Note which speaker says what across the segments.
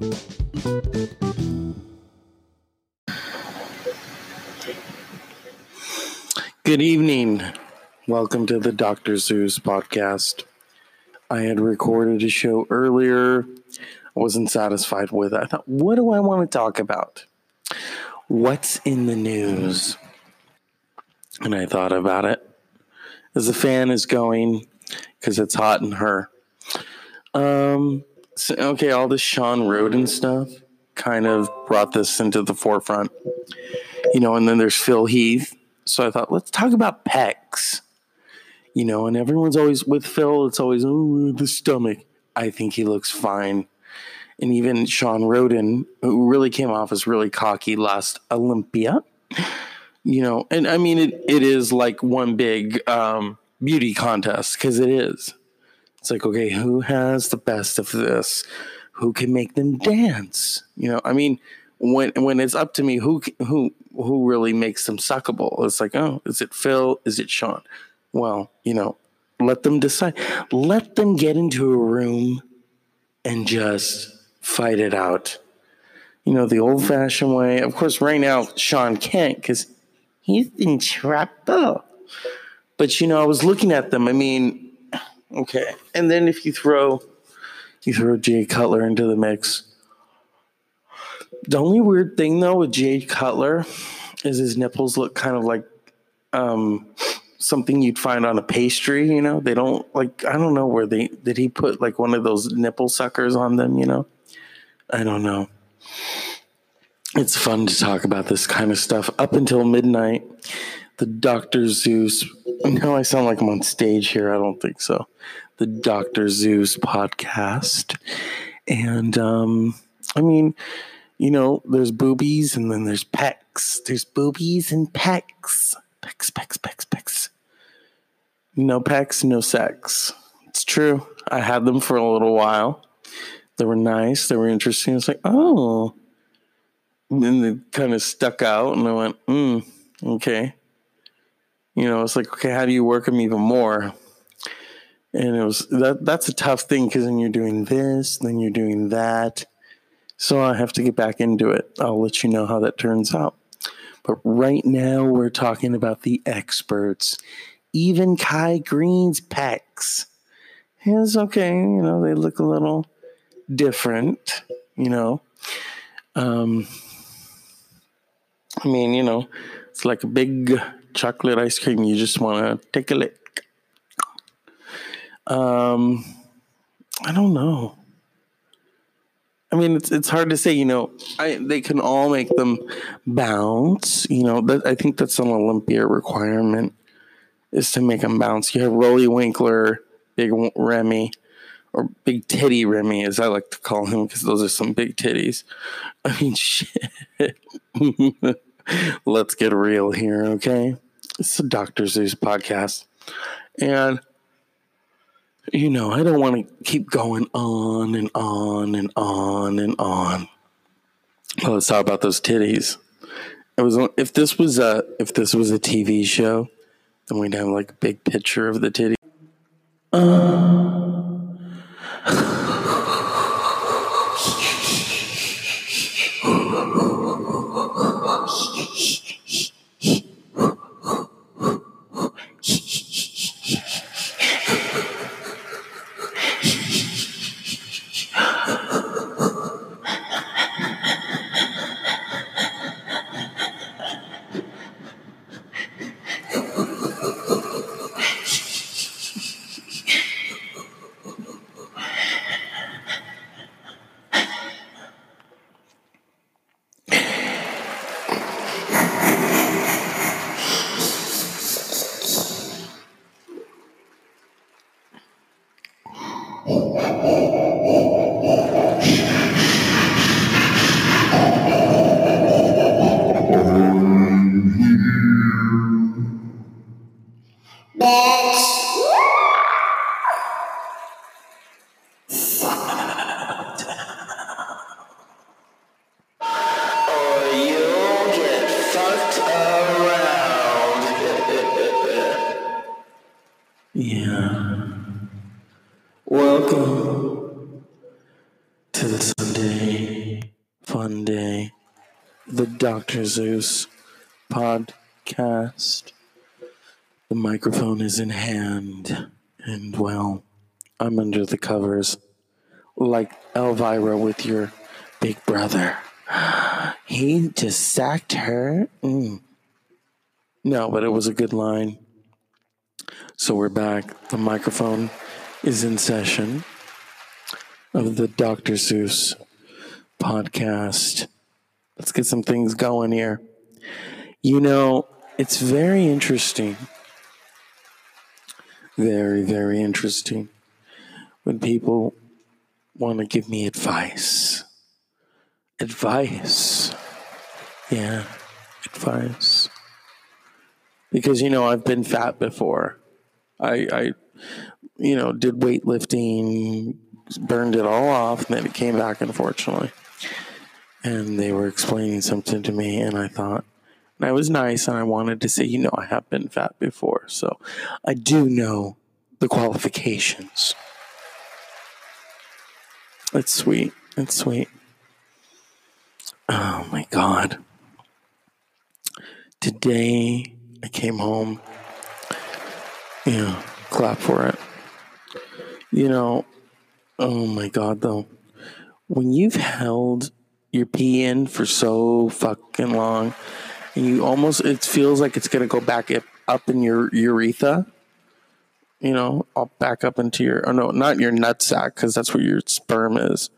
Speaker 1: Good evening. Welcome to the Dr. Zeus podcast. I had recorded a show earlier. I wasn't satisfied with it. I thought, what do I want to talk about? What's in the news? And I thought about it as the fan is going because it's hot in her. Um, so, okay, all this Shawn Rhoden stuff kind of brought this into the forefront, you know, and then there's Phil Heath. So I thought, let's talk about pecs, you know, and everyone's always with Phil, it's always, oh, the stomach. I think he looks fine. And even Shawn Rhoden, who really came off as really cocky last Olympia, you know, and I mean, it, it is like one big um, beauty contest because it is. It's like, okay, who has the best of this? Who can make them dance? You know, I mean, when when it's up to me, who who who really makes them suckable? It's like, oh, is it Phil? Is it Shawn? Well, you know, let them decide. Let them get into a room and just fight it out. You know, the old fashioned way. Of course, right now, Shawn can't because he's in trouble. But, you know, I was looking at them. I mean, Okay. And then if you throw you throw Jay Cutler into the mix. The only weird thing though with Jay Cutler is his nipples look kind of like um, something you'd find on a pastry, you know? They don't like I don't know where they did he put like one of those nipple suckers on them, you know? I don't know. It's fun to talk about this kind of stuff up until midnight. The Dr. Zeus now I sound like I'm on stage here. I don't think so. The Dr. Zeus podcast. And um, I mean, you know, there's boobies and then there's pecs. There's boobies and pecs. Pecs, pecs, pecs, pecs. No pecs, no sex. It's true. I had them for a little while. They were nice. They were interesting. It's like, oh. And then they kind of stuck out, and I went, hmm, okay you know, it's like, okay, how do you work them even more? And it was that that's a tough thing because then you're doing this, then you're doing that. So I have to get back into it. I'll let you know how that turns out. But right now we're talking about the experts. Even Kai Greene's pecs. It's okay, you know, they look a little different, you know. Um I mean, you know, it's like a big chocolate ice cream. You just want to take a lick. Um, I don't know. I mean, it's it's hard to say. You know, I they can all make them bounce. You know, that I think that's an Olympia requirement is to make them bounce. You have Roelly Winklaar, Big Ramy, or Big Titty Remy, as I like to call him, because those are some big titties. I mean, shit. Let's get real here, okay? It's the Dr. Zeus podcast. And, you know, I don't want to keep going on and on and on and on. Well, let's talk about those titties. It was if this was a if this was a TV show, then we'd have like a big picture of the titty. Uh, Dr. Zeus podcast. The microphone is in hand, and well, I'm under the covers like Elvira with your big brother. He just sacked her. Mm. No, but it was a good line. So we're back. The microphone is in session of the Dr. Zeus podcast. Let's get some things going here. You know, it's very interesting. Very, very interesting when people want to give me advice. Advice. Yeah, advice. Because, you know, I've been fat before. I, I you know, did weightlifting, burned it all off, and then it came back, unfortunately. And they were explaining something to me, and I thought, and I was nice, and I wanted to say, you know, I have been fat before, so I do know the qualifications. It's sweet. It's sweet. Oh my God. Today I came home. Yeah, clap for it. You know, oh my God, though. When you've held your pee in for so fucking long and you almost, it feels like it's going to go back up in your urethra you know, I'll back up into your, oh no, not your nut sack, because that's where your sperm is.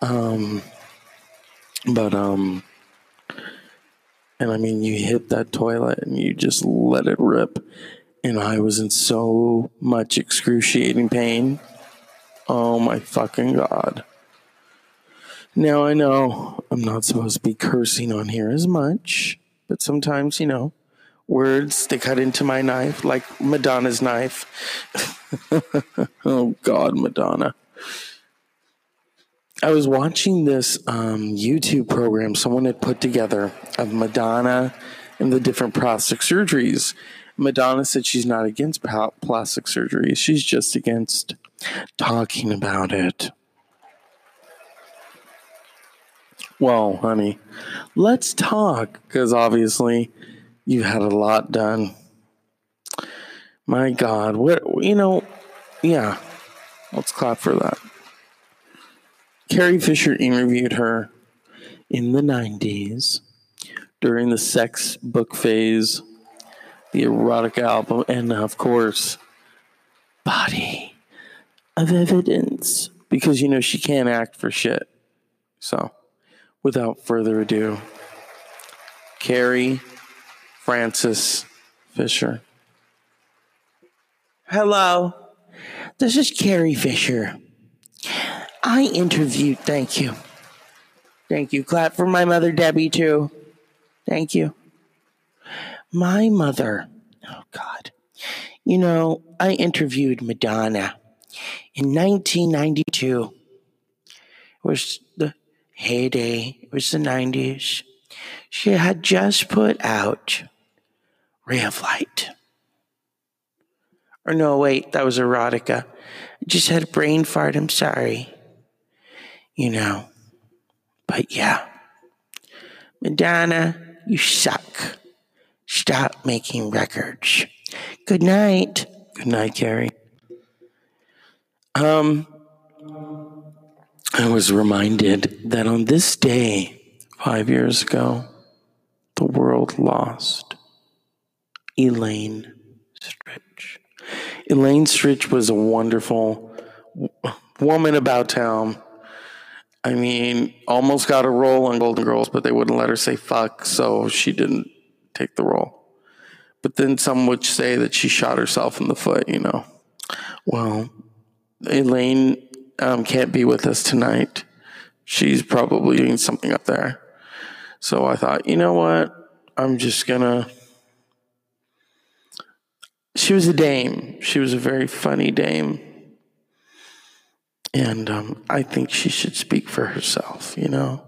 Speaker 1: Um, but, um, and I mean, you hit that toilet and you just let it rip. And I was in so much excruciating pain. Oh my fucking God. Now I know I'm not supposed to be cursing on here as much, but sometimes, you know, words they cut into my knife like Madonna's knife. oh God, Madonna. I was watching this um, YouTube program someone had put together of Madonna and the different plastic surgeries. Madonna said she's not against plastic surgery, she's just against talking about it. Well, honey, let's talk because obviously you had a lot done. My God, what you know? Yeah, let's clap for that. Carrie Fisher interviewed her in the '90s during the sex book phase, the erotic album, and of course, Body of Evidence, because you know she can't act for shit. So, without further ado, Carrie Frances Fisher.
Speaker 2: Hello, this is Carrie Fisher. I interviewed, thank you. Thank you. Clap for my mother, Debbie, too. Thank you. My mother, oh God. You know, I interviewed Madonna in 1992. It was the heyday, it was the 90s. She had just put out Ray of Light. Or no, wait, that was erotica. I just had a brain fart. I'm sorry. You know. But yeah. Madonna, you suck. Stop making records. Good night.
Speaker 1: Good night, Carrie. Um, I was reminded that on this day, five years ago, the world lost Elaine Stritch. Elaine Stritch was a wonderful woman about town. I mean, almost got a role on Golden Girls, but they wouldn't let her say fuck, so she didn't take the role. But then some would say that she shot herself in the foot, you know. Well, Elaine um, can't be with us tonight. She's probably doing something up there. So I thought, you know what? I'm just gonna she was a dame. She was a very funny dame. And um, I think she should speak for herself, you know?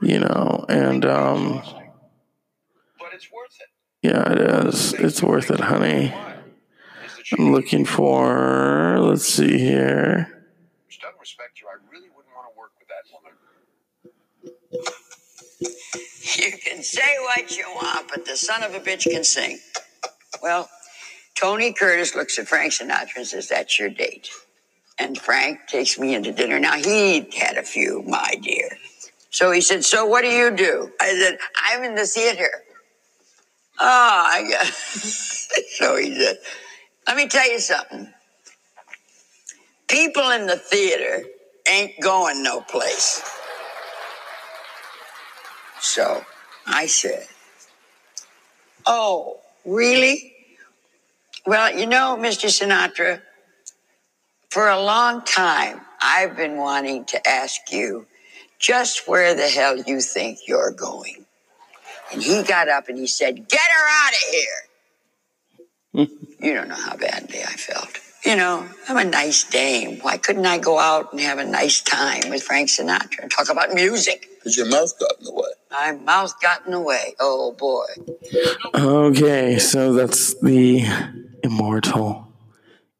Speaker 1: You know, and um, yeah, it is. It's worth it, honey. I'm looking for, let's see here.
Speaker 3: You can say what you want, but the son of a bitch can sing. Well, Tony Curtis looks at Frank Sinatra and says, That's your date. And Frank takes me into dinner. Now, he'd had a few, my dear. So he said, So what do you do? I said, I'm in the theater. Oh, I got. so he said, Let me tell you something. People in the theater ain't going no place. So I said, Oh, really? Well, you know, Mr. Sinatra, for a long time, I've been wanting to ask you just where the hell you think you're going. And he got up and he said, Get her out of here. You don't know how badly I felt. You know, I'm a nice dame. Why couldn't I go out and have a nice time with Frank Sinatra and talk about music?
Speaker 4: Because your mouth got in the way.
Speaker 3: My mouth got in the way. Oh boy.
Speaker 1: Okay, so that's the immortal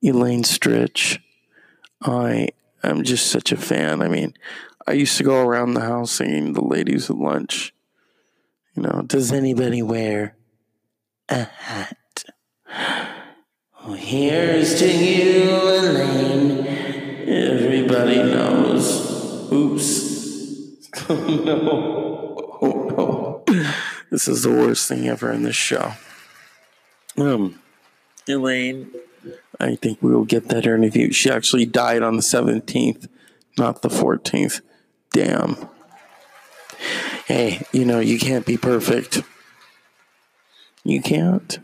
Speaker 1: Elaine Stritch. I am just such a fan. I mean, I used to go around the house singing the ladies at lunch. You know, does anybody wear a hat? Well, here's to you, Elaine. Everybody knows. Oops. Oh no. Oh no. This is the worst thing ever in this show. Um, Elaine, I think we will get that interview. She actually died on the 17th, not the 14th. Damn. Hey, you know, you can't be perfect. You can't.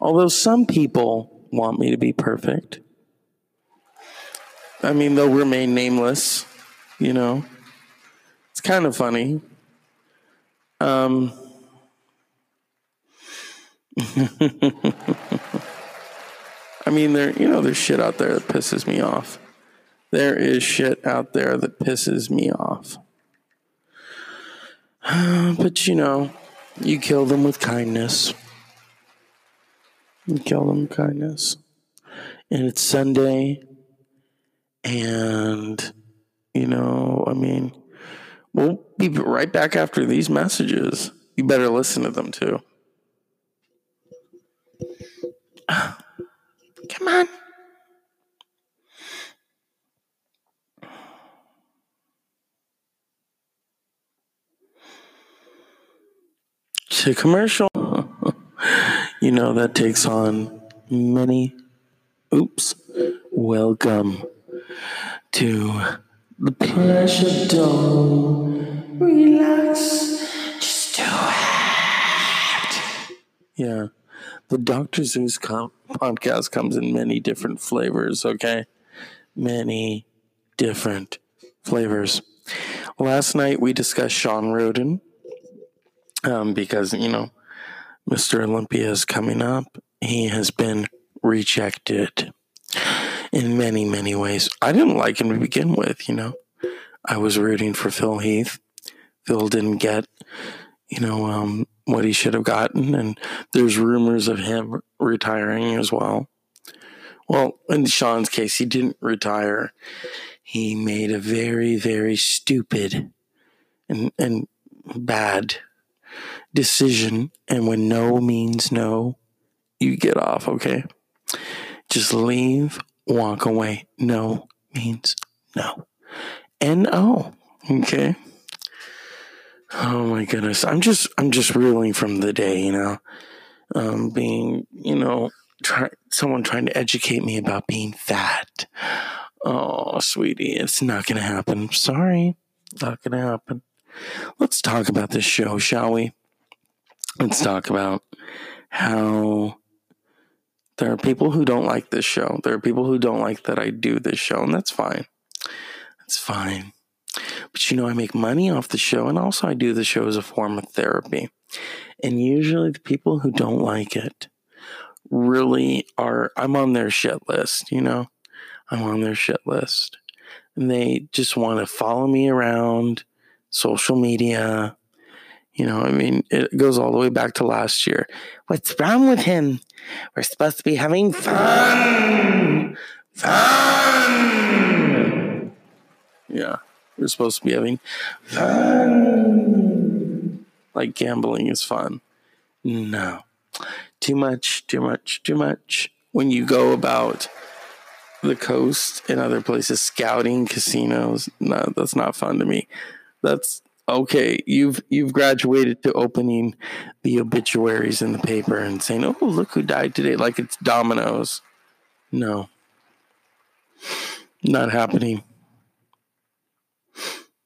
Speaker 1: Although some people want me to be perfect. I mean, they'll remain nameless, you know. It's kind of funny. Um, I mean, there, you know, there's shit out there that pisses me off. There is shit out there that pisses me off. But you know, you kill them with kindness. You kill them kindness. And it's Sunday. And, you know, I mean, we'll be right back after these messages. You better listen to them too. Come on. To commercial. You know, that takes on many. Oops. Welcome to the pleasure dome. Relax. Just do it. Yeah. The Dr. Zeus com- podcast comes in many different flavors, okay? Many different flavors. Last night we discussed Shawn Rhoden um, because, you know, Mr. Olympia is coming up. He has been rejected in many, many ways. I didn't like him to begin with, you know. I was rooting for Phil Heath. Phil didn't get, you know, um, what he should have gotten, and there's rumors of him retiring as well. Well, in Shawn's case, he didn't retire. He made a very, very stupid and and bad decision. And when no means no, you get off, okay? Just leave, walk away. No means no. N O. Okay. Oh my goodness. I'm just I'm just reeling from the day, you know. Um being, you know, try someone trying to educate me about being fat. Oh, sweetie, it's not gonna happen. Sorry. Not gonna happen. Let's talk about this show, shall we? Let's talk about how there are people who don't like this show. There are people who don't like that I do this show, and that's fine. That's fine. But you know, I make money off the show, and also I do the show as a form of therapy. And usually, the people who don't like it really are, I'm on their shit list, you know? I'm on their shit list. And they just want to follow me around social media. You know, I mean, it goes all the way back to last year. What's wrong with him? We're supposed to be having fun. Fun. Yeah. We're supposed to be having fun. Like gambling is fun. No. Too much, too much, too much. When you go about the coast and other places scouting casinos, no, that's not fun to me. That's okay. You've you've graduated to opening the obituaries in the paper and saying, "Oh, look who died today," like it's dominoes. No, not happening.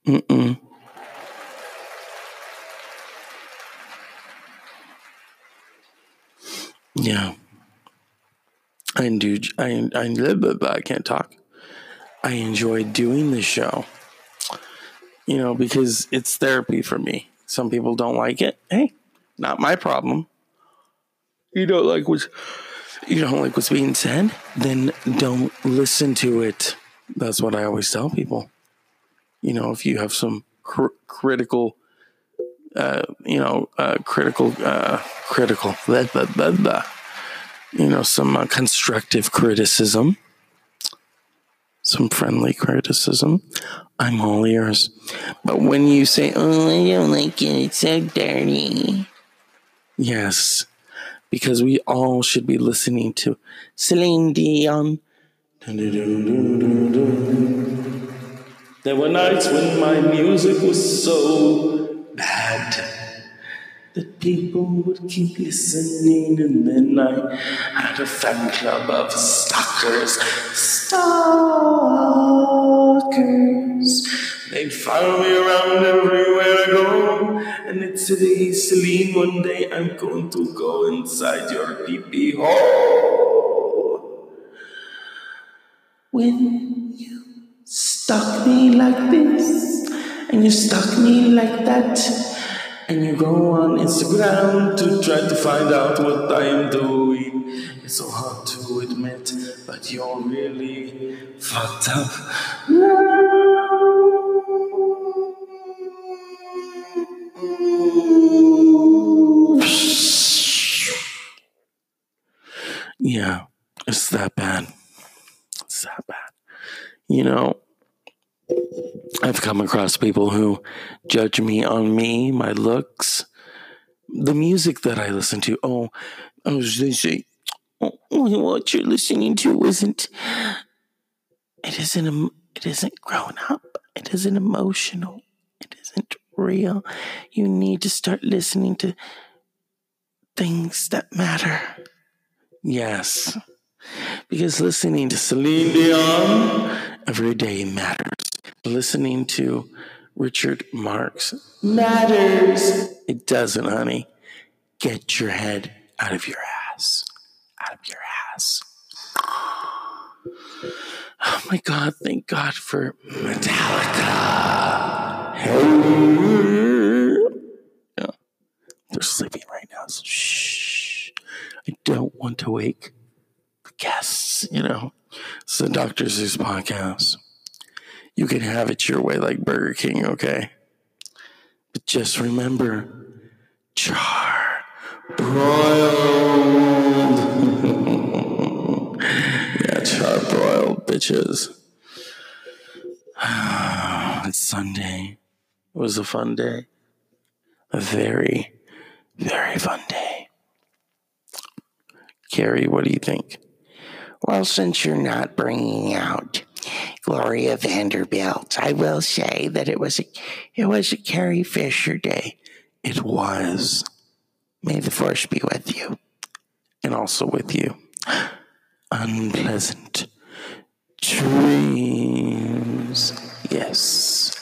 Speaker 1: Mm-mm. Yeah. I do. I I but I can't talk. I enjoy doing the show. You know, because it's therapy for me. Some people don't like it. Hey, not my problem. You don't like what's you don't like what's being said, then don't listen to it. That's what I always tell people. You know, if you have some cr- critical, uh, you know, uh, critical, uh, critical, blah, blah, blah, you know, some uh, constructive criticism, some friendly criticism, I'm all ears. But when you say, oh, I don't like it, it's so dirty. Yes, because we all should be listening to Celine Dion. There were nights when my music was so bad that people would keep listening, and then I had a fan club of stalkers. Stalkers. They'd follow me around everywhere I go, and they'd say, hey, Celine, one day I'm going to go inside your peepee hole. When you stalk me like this, and you stalk me like that, and you go on Instagram to try to find out what I am doing. It's so hard to admit, but you're really fucked up. Yeah, it's that bad. It's that bad. You know, I've come across people who judge me on me, my looks, the music that I listen to. Oh, oh they say, oh, what you're listening to isn't, it isn't, it isn't grown up. It isn't emotional. It isn't real. You need to start listening to things that matter. Yes. Because listening to Celine Dion every day matters listening to Richard Marx matters. It doesn't, honey. Get your head out of your ass. Out of your ass. Oh my God, thank God for Metallica. Yeah, they're sleeping right now. So shh. I don't want to wake the guests, you know. It's the Dr. Zeus podcast you can have it your way like Burger King, okay? But just remember, char broiled. yeah, char broiled, bitches. it's Sunday. It was a fun day. A very, very fun day. Carrie, what do you think?
Speaker 2: Well, since you're not bringing out Gloria Vanderbilt. I will say that it was a, it was a Carrie Fisher day.
Speaker 1: It was.
Speaker 2: May the force be with you.
Speaker 1: And also with you. Unpleasant dreams. Yes.